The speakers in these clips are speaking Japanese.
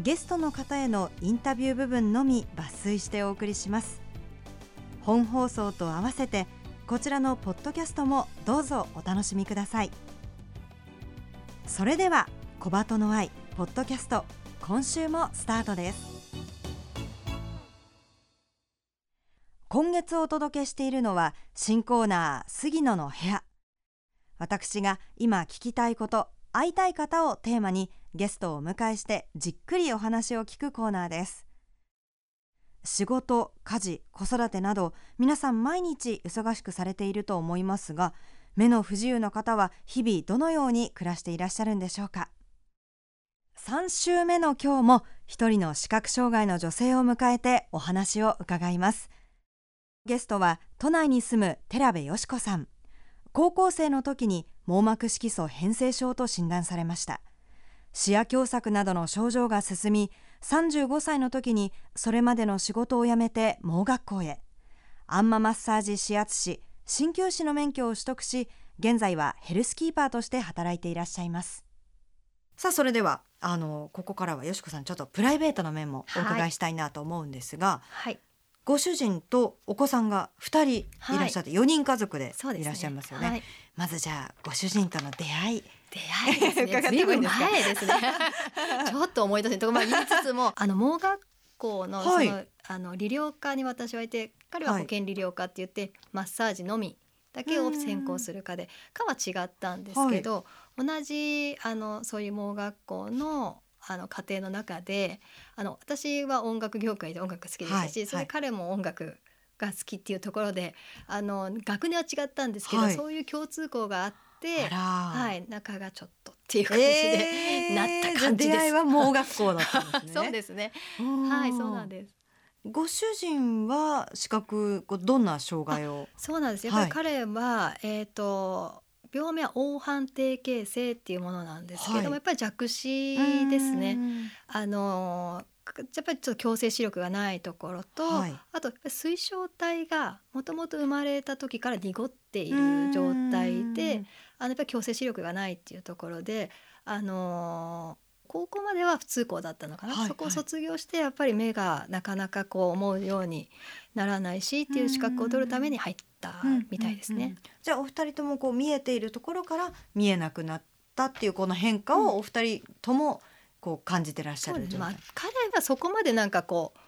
ゲストの方へのインタビュー部分のみ抜粋してお送りします。本放送と合わせてこちらのポッドキャストもどうぞお楽しみください。それでは小鳩の愛ポッドキャスト今週もスタートです。今月お届けしているのは新コーナー杉野の部屋。私が今聞きたいこと会いたい方をテーマにゲストをお迎えしてじっくりお話を聞くコーナーです。仕事、家事、子育てなど皆さん毎日忙しくされていると思いますが目の不自由な方は日々どのように暮らしていらっしゃるんでしょうか？3週目の今日も一人の視覚障害の女性を迎えてお話を伺います。ゲストは都内に住む寺部よし子さん。高校生の時に網膜色素変性症と診断されました。視野狭窄などの症状が進み35歳の時にそれまでの仕事を辞めて盲学校へ。アンママッサージ指圧師鍼灸師の免許を取得し現在はヘルスキーパーとして働いていらっしゃいます。さあそれではあのここからはよしこさんちょっとプライベートの面もお伺いしたいなと思うんですが、はい、ご主人とお子さんが2人いらっしゃって、はい、4人家族でいらっしゃいますよね、ね。はい、まずじゃあご主人との出会い出会いですね。ずいぶん前ですね。ちょっと思い出せとまあ言い。つつもあの盲学校のその、はい、あの理療科に私はいて彼は保健理療科って言って、マッサージのみだけを専攻する科で科は違ったんですけど、同じあのそういう盲学校のあの家庭の中であの私は音楽業界で音楽好きでしたし、はい、それ彼も音楽が好きっていうところであの学年は違ったんですけど、はい、そういう共通項があって、はい、仲がちょっとっていう感じで、なった感じです。出会いは盲学校だったんですね。そうですね。はい、そうなんです。ご主人は視覚どんな障害を？そうなんですやっぱり彼は、えっ、ー、と病名は黄斑低形成っていうものなんですけども、はい、やっぱり弱視ですね。あのやっぱりちょっと強制視力がないところと、はい、あと水晶体がもともと生まれた時から濁っている状態であのやっぱり強制視力がないっていうところで、あの高校までは普通校だったのかな、はい、そこを卒業してやっぱり目がなかなかこう思うようにならないしっていう資格を取るために入ったみたいですね。うんうんうん、じゃあお二人ともこう見えているところから見えなくなったっていうこの変化をお二人ともこう感じてらっしゃる、まあ、彼はそこまでなんかこう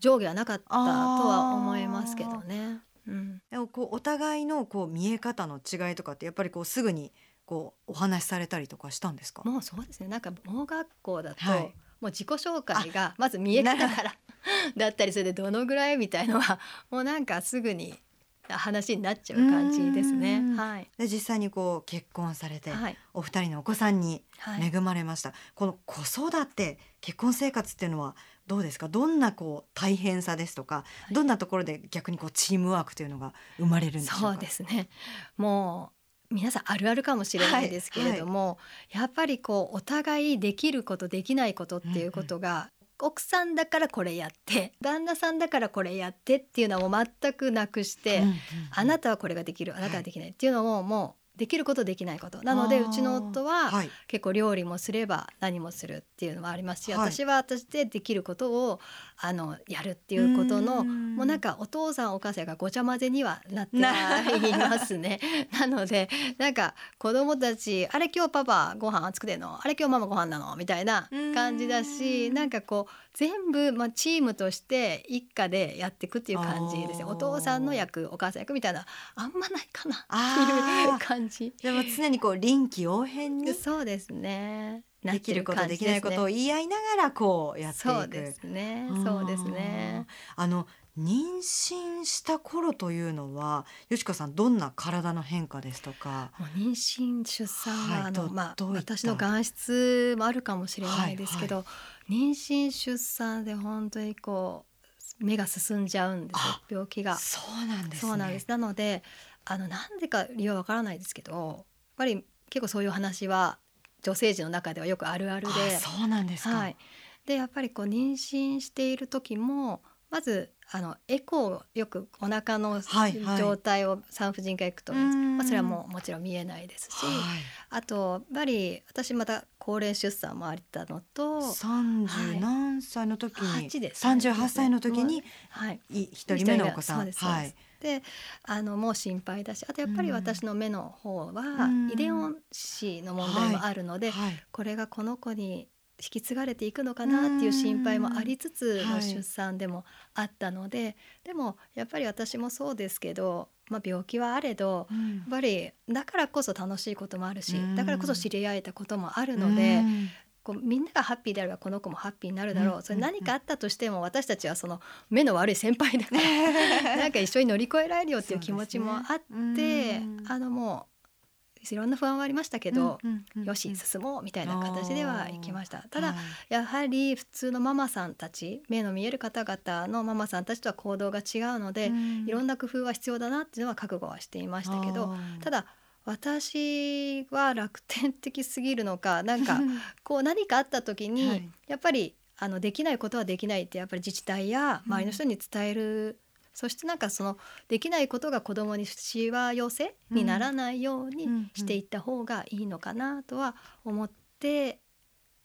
上下はなかったとは思いますけどね。うん、でもこうお互いのこう見え方の違いとかってやっぱりこうすぐにこうお話しされたりとかしたんですか？もうそうですね。なんか盲学校だと、はい、もう自己紹介がまず見え方から だったりそれでどのぐらいみたいのはもうなんかすぐに話になっちゃう感じですね。はい、で実際にこう結婚されて、はい、お二人のお子さんに恵まれました、はい、この子育て結婚生活っていうのはどうですか？どんなこう大変さですとか、どんなところで逆にこうチームワークというのが生まれるんでしょうか？そうですね。もう皆さんあるあるかもしれないですけれども、はい。はい、やっぱりこうお互いできることできないことっていうことが、奥さんだからこれやって旦那さんだからこれやってっていうのを全くなくして、うんうんうん、あなたはこれができるあなたはできないっていうのをもできることできないこと。なのでうちの夫ははい。結構料理もすれば何もするっていうのもありますし、はい。私は私でできることをあのやるっていうことのうん。もうなんかお父さんお母さんがごちゃ混ぜにはなってはいますね。なのでなんか子供たちあれ今日パパご飯作ってんの？あれ今日ママご飯なの？みたいな感じだしうんなんかこう全部、まあ、チームとして一家でやっていくっていう感じですね。お父さんの役お母さん役みたいなあんまないかな。っていう感じ。でも常にこう臨機応変にそうですね。できることできないことを言い合いながらこうやっていくそうですね。そうですね。あの妊娠した頃というのはよしこさんどんな体の変化ですとか？妊娠出産は、はいあのどまあ私の眼質もあるかもしれないですけど、妊娠出産で本当にこう目が進んじゃうんですよあ病気が。そうなんですねそうなんです。なのであのなんでか理由はわからないですけどやっぱり結構そういう話は女性陣の中ではよくあるあるで。あそうなんですか、はい、でやっぱりこう妊娠している時もまずあのエコーをよくお腹のはいはい。状態を産婦人科行くと、うんまあ、それはもうもちろん見えないですし、はい。あとやっぱり私また高齢出産もあったのと、三はい。十何歳の時に8です三十八歳の時にはい、い一人目のお子さん。そうですそうですであのもう心配だしあとやっぱり私の目の方はうん。遺伝子の問題もあるので、はい。これがこの子に引き継がれていくのかなっていう心配もありつつの出産でもあったので、でもやっぱり私もそうですけど、まあ、病気はあれどうん。やっぱりだからこそ楽しいこともあるしうん。だからこそ知り合えたこともあるので、うんこうみんながハッピーであればこの子もハッピーになるだろう、うん。それ何かあったとしても私たちはその目の悪い先輩だから なんか一緒に乗り越えられるよっていう気持ちもあって、ね。うん。あのもういろんな不安はありましたけど、うんうんうんよし進もうみたいな形では行きました。ただ、はい。やはり普通のママさんたち目の見える方々のママさんたちとは行動が違うので、うん。いろんな工夫は必要だなっていうのは覚悟はしていましたけどただ私は楽天的すぎるのか なんかこう何かあった時に、はい。やっぱりあのできないことはできないってやっぱり自治体や周りの人に伝える、そしてなんかそのできないことが子供にしわ寄せにならないようにうん。していった方がいいのかなとは思って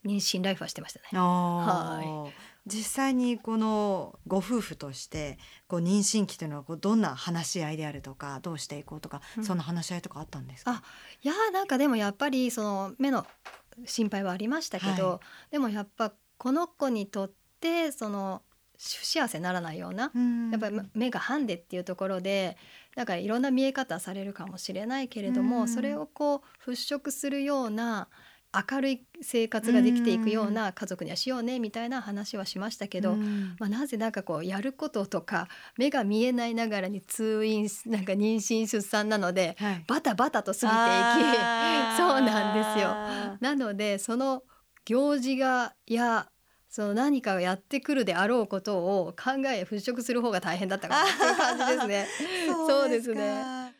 妊娠ライフはしてましたね。あー実際にこのご夫婦としてこう妊娠期というのはこうどんな話し合いであるとかどうしていこうとか、うん。そんな話し合いとかあったんですか？あいやーなんかでもやっぱりその目の心配はありましたけど、はでもやっぱこの子にとってその不幸せにならないような、やっぱり目がハンデっていうところでなんかいろんな見え方されるかもしれないけれども、うん。それをこう払拭するような明るい生活ができていくような家族にはしようねみたいな話はしましたけど、うん。まあ、なぜなんかこうやることとか目が見えないながらに通院なんか妊娠出産なのではい。バタバタと過ぎていきそうなんですよ。なのでその行事がやその何かがやってくるであろうことを考え払拭する方が大変だったかなっていう感じですね。そうですね。か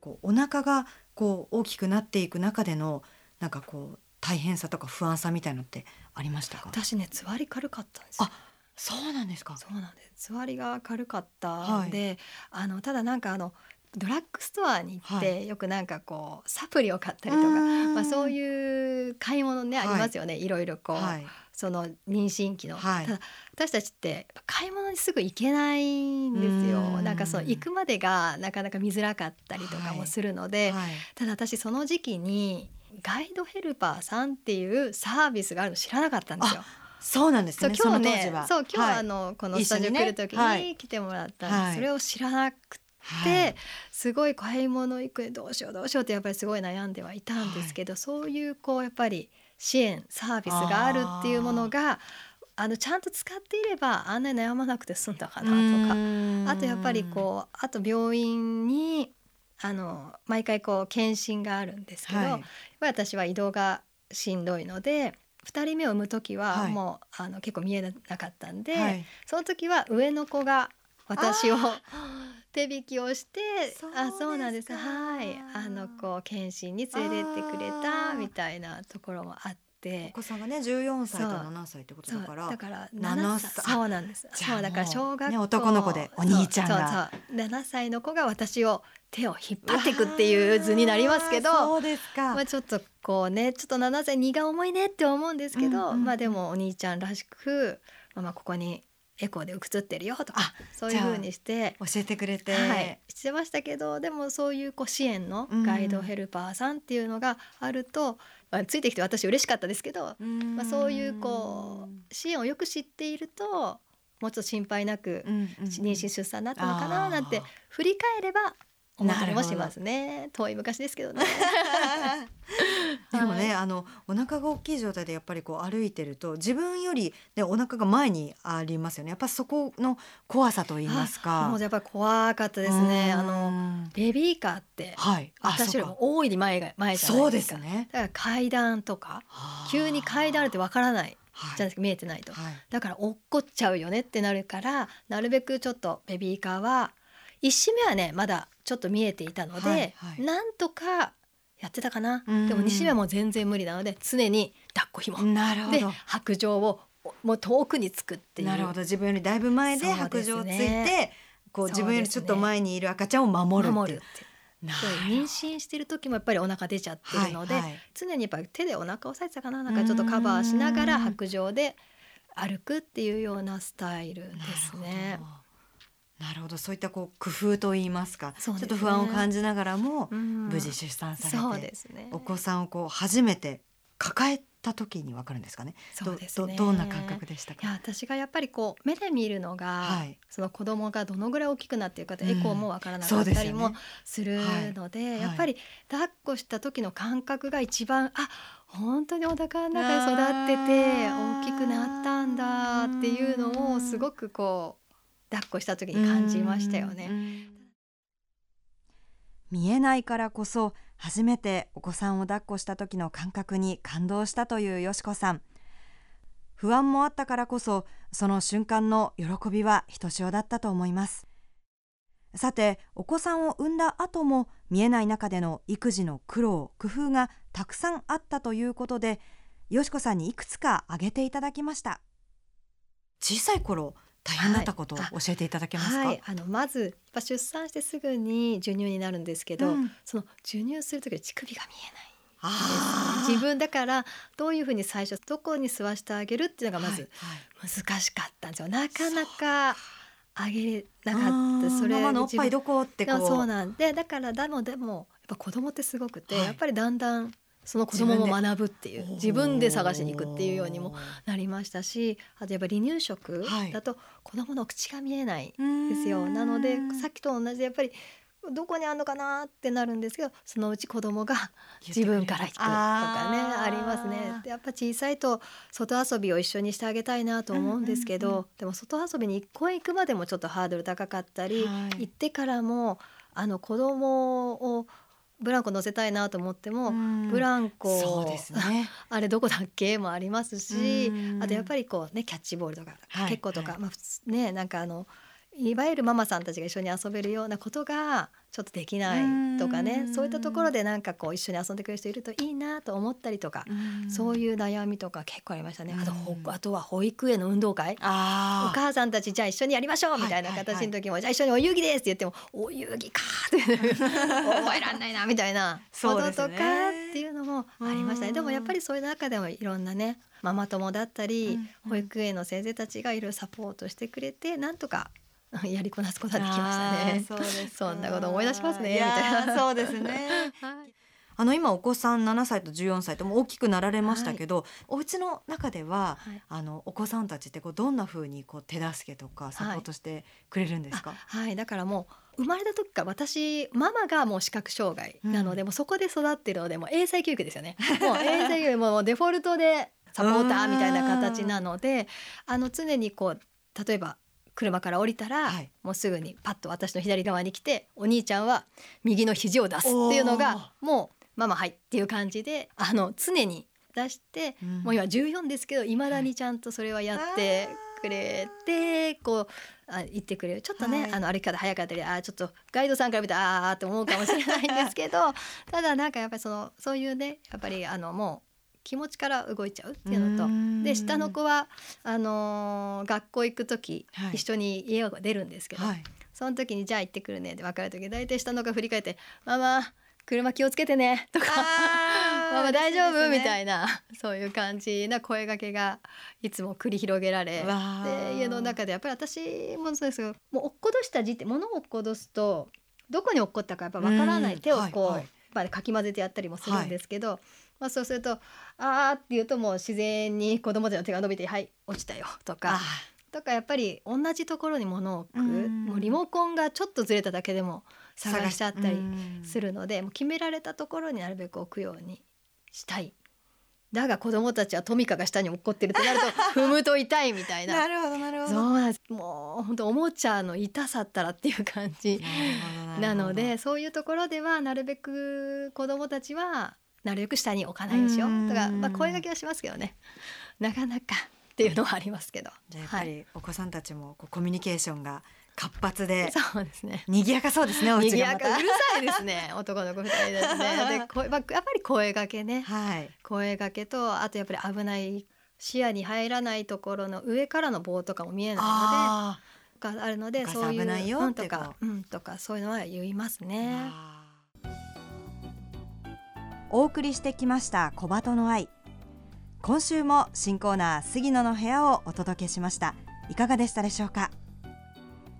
こうお腹がこう大きくなっていく中でのなんかこう大変さとか不安さみたいのってありましたか？私ねつわり軽かったんですよ。あそうなんですか。そうなんです。つわりが軽かったんで、あのただなんかあのドラッグストアに行って、はよくなんかこうサプリを買ったりとか、まあ、そうういう買い物ね、はい。ありますよね。いろいろこう、はい。その妊娠期の、はい。ただ私たちって買い物にすぐ行けないんですよ。うん。なんかその行くまでがなかなか見づらかったりとかもするので、はい。ただ私その時期にガイドヘルパーさんっていうサービスがあるの知らなかったんですよ。そうなんですね今日ねそう今日、はい。あのこのスタジオ来る時はい。に来てもらったんです、はい。それを知らなくはてい。すごい買い物行くどうしようどうしようってやっぱりすごい悩んではいたんですけど、そういうこうやっぱり支援サービスがあるっていうものがあのちゃんと使っていればあんなに悩まなくて済んだかなとかあとやっぱりこうあと病院にあの毎回こう検診があるんですけど、はい。私は移動がしんどいので2人目を産む時ははい。もう、あの結構見えなかったんで、はい。その時は上の子が私をあ 手引きをしてあそうなんです。はい。あのこう検診に連れてってくれたみたいなところもあって。お子さんがね14歳と7歳ってことだから。だから7 7歳歳。そうなんです。そうだから小学校、ね男の子でお兄ちゃんが。そうそうそう。7歳の子が私を手を引っ張っていくっていう図になりますけどそうですか、まあちょっとこうねちょっと7歳荷が重いねって思うんですけど、うんうんまあでもお兄ちゃんらしくママここにエコーで映ってるよとかあそういう風にして教えてくれて、はい、してましたけどでもそういうこう支援のガイドヘルパーさんっていうのがあると、まあ、ついてきて私嬉しかったですけど、うん。まあ、そういうこう支援をよく知っているともうちょっと心配なく妊娠出産になったのかななんて振り返れば思ったりもしますね。遠い昔ですけどね。でもね、はい。あのお腹が大きい状態でやっぱりこう歩いてると自分よりねお腹が前にありますよね。やっぱそこの怖さと言いますあかもうやっぱり怖かったですね。うん。あのベビーカーって私よりも大いに前が前じゃなそうでいですか。すね。だから階段とか急に階段あるってわからないはい。じゃないですか見えてないと。はい。だから落っこっちゃうよねってなるからなるべくちょっとベビーカーは一周目はねまだちょっと見えていたので、はいはい。なんとかやってたかな？うん。でも二周目はもう全然無理なので常に抱っこ紐。でなるほど。白状をもう遠くにつくっていう。なるほど。自分よりだいぶ前で白状をついですね。てこう自分よりちょっと前にいる赤ちゃんを守るっていう。妊娠してる時もやっぱりお腹出ちゃってるので、はいはい。常にやっぱり手でお腹を押さえてたかな？なんかちょっとカバーしながらうん白状で歩くっていうようなスタイルですね。なるほど。そういったこう工夫といいますかね。ちょっと不安を感じながらもうん。無事出産されて、ね。お子さんをこう初めて抱えた時にわかるんですかね。そうですね。どんな感覚でしたいやか私がやっぱりこう目で見るのが、はい。その子供がどのぐらい大きくなっているかって、うん。エコーもわからなかったりもですよねするので、はい。やっぱり抱っこした時の感覚が一番あ本当にお腹の中で育ってて大きくなったんだっていうのをすごくこう抱っこした時に感じましたよね。ね見えないからこそ初めてお子さんを抱っこした時の感覚に感動したというよしこさん。不安もあったからこそその瞬間の喜びはひとしおだったと思います。さてお子さんを産んだ後も見えない中での育児の苦労工夫がたくさんあったということでよしこさんにいくつか挙げていただきました。小さい頃大変だったことをはい教えていただけますか、はい、あのまず出産してすぐに授乳になるんですけど、うん。その授乳する時は乳首が見えない。自分だからどういうふうに最初どこに吸わしてあげるっていうのがまずはい難しかったんですよ。なかなかあげれなかあった。ー。それママのおっぱいどこってこう。そうなんでだからでもでもやっぱ子供ってすごくて、はい。やっぱりだんだんその子供も学ぶっていう自分で探しに行くっていうようにもなりましたしあとやっぱり離乳食はい。だと子供の口が見えないでですよ。なのでさっきと同じでやっぱりどこにあるのかなってなるんですけどそのうち子供が自分から行くとかねありますね。でやっぱ小さいと外遊びを一緒にしてあげたいなと思うんですけど、うんうんうん。でも外遊びに一個行くまでもちょっとハードル高かったり、はい。行ってからもあの子供をブランコ乗せたいなと思っても、ブランコそうですね。あれどこだっけ？もありますし、うん。あとやっぱりこうねキャッチボールとかはい。結構とか、はい。まあ普通ねなんかあのいわゆるママさんたちが一緒に遊べるようなことがちょっとできないとかねうん。そういったところでなんかこう一緒に遊んでくれる人いるといいなと思ったりとか、そうういう悩みとか結構ありましたね。あとあとは保育園の運動会。お母さんたちじゃあ一緒にやりましょうみたいな形の時も、じゃあ一緒にお遊戯ですって言ってもお遊戯かーって覚えらんないなみたいな。こととかっていうのもありましたね。うんでもやっぱりそういう中でもいろんなねママ友だったり、保育園の先生たちがいろいろサポートしてくれてなんとか やりこなすことができましたね。そうですか。そんなこと思い出しますねいやーみたいな。そうですね。はい。あの今お子さん7歳と14歳とも大きくなられましたけど、お家の中でははい。あのお子さんたちってこうどんな風にこう手助けとかサポートしてくれるんですか、あはい。だからもう生まれた時から私ママがもう視覚障害なので、もうそこで育ってるのでもう英才教育ですよね。もう英才教育もうデフォルトでサポーターみたいな形なのであの常にこう例えば車から降りたら、はい。もうすぐにパッと私の左側に来てお兄ちゃんは右の肘を出すっていうのがもうママはいっていう感じであの常に出して、うん。もう今14ですけどいまだにちゃんとそれはやってくれて、こうあ言ってくれる。ちょっとね、はい。あの歩き方早かったりあーちょっとガイドさんから見たらあーあーって思うかもしれないんですけど ただなんかやっぱりそのそういうねやっぱりあのもう気持ちから動いちゃうっていうのと。で下の子はあのー、学校行く時、はい、一緒に家を出るんですけど、はい、その時に「じゃあ行ってくるね」って別れる時大体下の子が振り返って「ママ車気をつけてね」とか「ママ大丈夫、ね、みたいなそういう感じな声がけがいつも繰り広げられで家の中でやっぱり私もそうですけどもう落っことした時点物を落っことすとどこに落っこったかやっぱわからない。手をこう、はいはい。まあ、かき混ぜてやったりもするんですけど、はい、まあ、そうすると「あー」って言うともう自然に子供たちの手が伸びて「はい落ちたよ」とか。とかやっぱり同じところに物を置く。もうリモコンがちょっとずれただけでも探しちゃったりするのでもう決められたところになるべく置くようにしたい。だが子供たちはトミカが下に落っこってるとなると 踏むと痛いみたいな。なるほどなるほど。そうなんです。もう本当おもちゃの痛さったらっていう感じなのでそういうところではなるべく子供たちはなるべく下に置かないようにしよう。とか、まあ、声掛けはしますけどね。なかなかっていうのはありますけど。じゃあやっぱりお子さんたちもこうコミュニケーションが活発でそうですね。賑やかそうですね賑やか。うるさいですね男の子二人ですね。で声、まあ、やっぱり声掛けね、はい、声掛けとあとやっぱり危ない視野に入らないところの上からの棒とかも見えないのでがあるのでそういうないよう。んとか、うん、とかそういうのは言いますね。お送りしてきました小鳩の愛。今週も新コーナー杉野の部屋をお届けしました。いかがでしたでしょうか？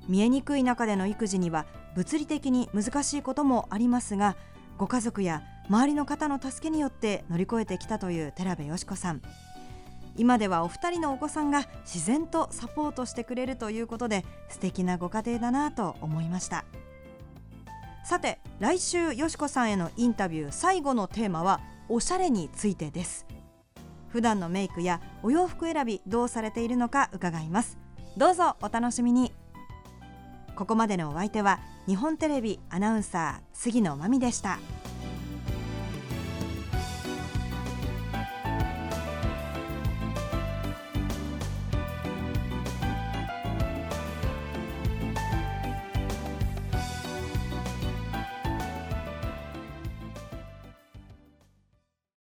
見えにくい中での育児には物理的に難しいこともありますがご家族や周りの方の助けによって乗り越えてきたという寺部よし子さん。今ではお二人のお子さんが自然とサポートしてくれるということで素敵なご家庭だなと思いました。さて来週よしこさんへのインタビュー最後のテーマはおしゃれについてです。普段のメイクやお洋服選びどうされているのか伺います。どうぞお楽しみに。ここまでのお相手は日本テレビアナウンサー杉野真美でした。